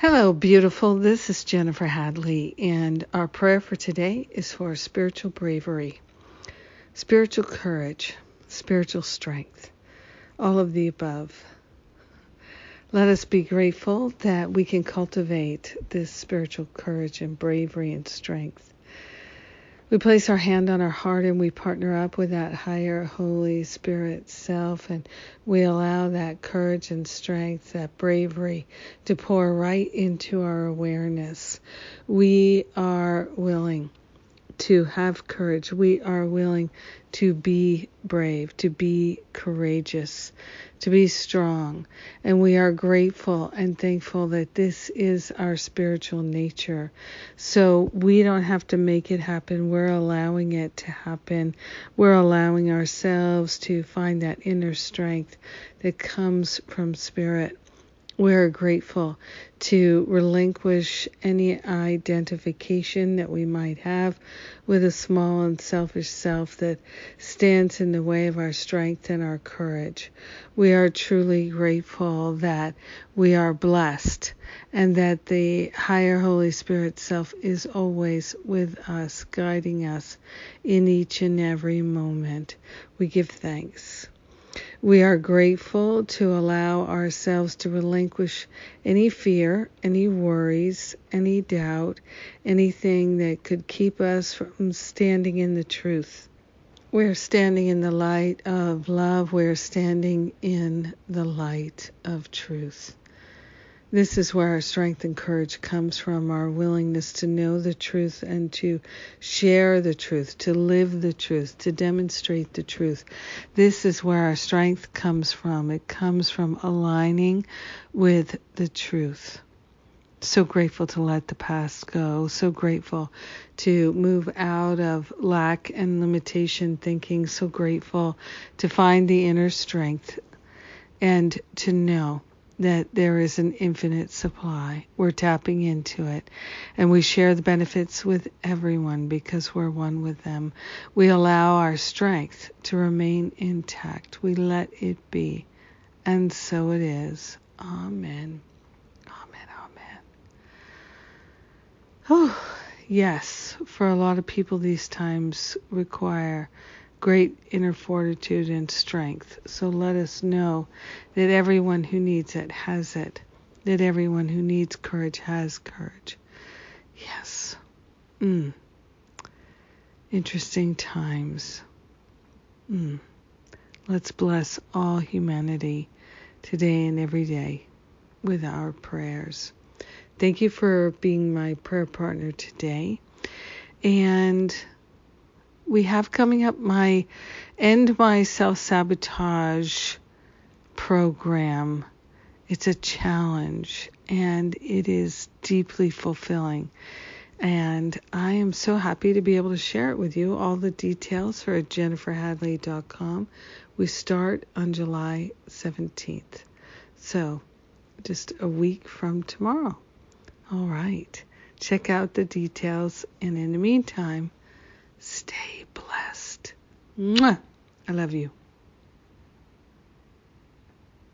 Hello, beautiful. This is Jennifer Hadley, and our prayer for today is for spiritual bravery, spiritual courage, spiritual strength, all of the above. Let us be grateful that we can cultivate this spiritual courage and bravery and strength we place our hand on our heart and we partner up with that higher Holy Spirit self, and we allow that courage and strength, that bravery to pour right into our awareness. We are willing to have courage. We are willing to be brave, to be courageous, to be strong. And we are grateful and thankful that this is our spiritual nature. So we don't have to make it happen. We're allowing it to happen. We're allowing ourselves to find that inner strength that comes from spirit. We're grateful to relinquish any identification that we might have with a small and selfish self that stands in the way of our strength and our courage. We are truly grateful that we are blessed and that the higher Holy Spirit self is always with us, guiding us in each and every moment. We give thanks. We are grateful to allow ourselves to relinquish any fear, any worries, any doubt, anything that could keep us from standing in the truth. We're standing in the light of love. We're standing in the light of truth. This is where our strength and courage comes from our willingness to know the truth and to share the truth, to live the truth, to demonstrate the truth. This is where our strength comes from. It comes from aligning with the truth. So grateful to let the past go. So grateful to move out of lack and limitation thinking. So grateful to find the inner strength and to know that there is an infinite supply. We're tapping into it and we share the benefits with everyone because we're one with them. We allow our strength to remain intact. We let it be. And so it is. Amen. Amen. Amen. Oh, yes, for a lot of people, these times require great inner fortitude and strength. So let us know that everyone who needs it has it, that everyone who needs courage has courage. Yes. Mm. Interesting times. Mm. Let's bless all humanity today and every day with our prayers. Thank you for being my prayer partner today. And we have coming up my End My Self Sabotage program. It's a challenge and it is deeply fulfilling. And I am so happy to be able to share it with you. All the details are at jenniferhadley.com. We start on July 17th. So, just a week from tomorrow. All right. Check out the details. And in the meantime. Mwah! I love you.